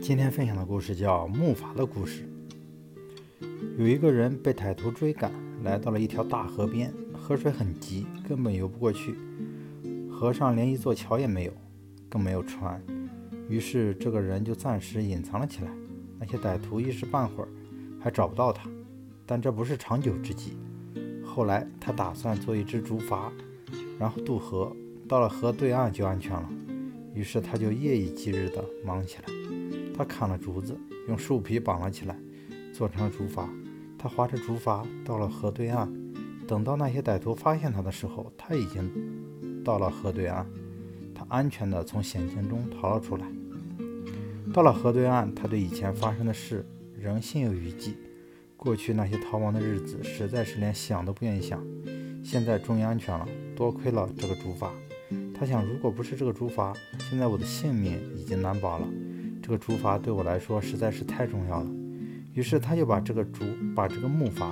今天分享的故事叫《木筏的故事》。有一个人被歹徒追赶，来到了一条大河边，河水很急，根本游不过去。河上连一座桥也没有，更没有船。于是这个人就暂时隐藏了起来。那些歹徒一时半会儿还找不到他，但这不是长久之计。后来他打算做一只竹筏，然后渡河，到了河对岸就安全了。于是他就夜以继日地忙起来。他砍了竹子，用树皮绑了起来，做成了竹筏。他划着竹筏到了河对岸。等到那些歹徒发现他的时候，他已经到了河对岸。他安全地从险境中逃了出来。到了河对岸，他对以前发生的事仍心有余悸。过去那些逃亡的日子，实在是连想都不愿意想。现在终于安全了，多亏了这个竹筏。他想，如果不是这个竹筏，现在我的性命已经难保了。这个竹筏对我来说实在是太重要了，于是他就把这个竹把这个木筏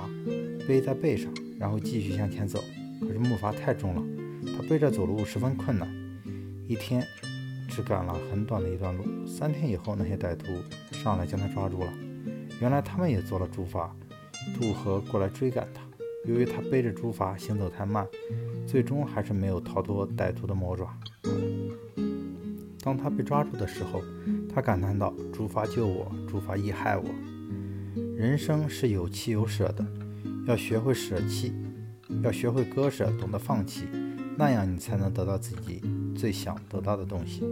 背在背上，然后继续向前走。可是木筏太重了，他背着走路十分困难。一天只赶了很短的一段路。三天以后，那些歹徒上来将他抓住了。原来他们也做了竹筏，渡河过来追赶他。由于他背着竹筏行走太慢，最终还是没有逃脱歹徒的魔爪。当他被抓住的时候，他感叹道：“竹筏救我，竹筏亦害我。人生是有弃有舍的，要学会舍弃，要学会割舍，懂得放弃，那样你才能得到自己最想得到的东西。”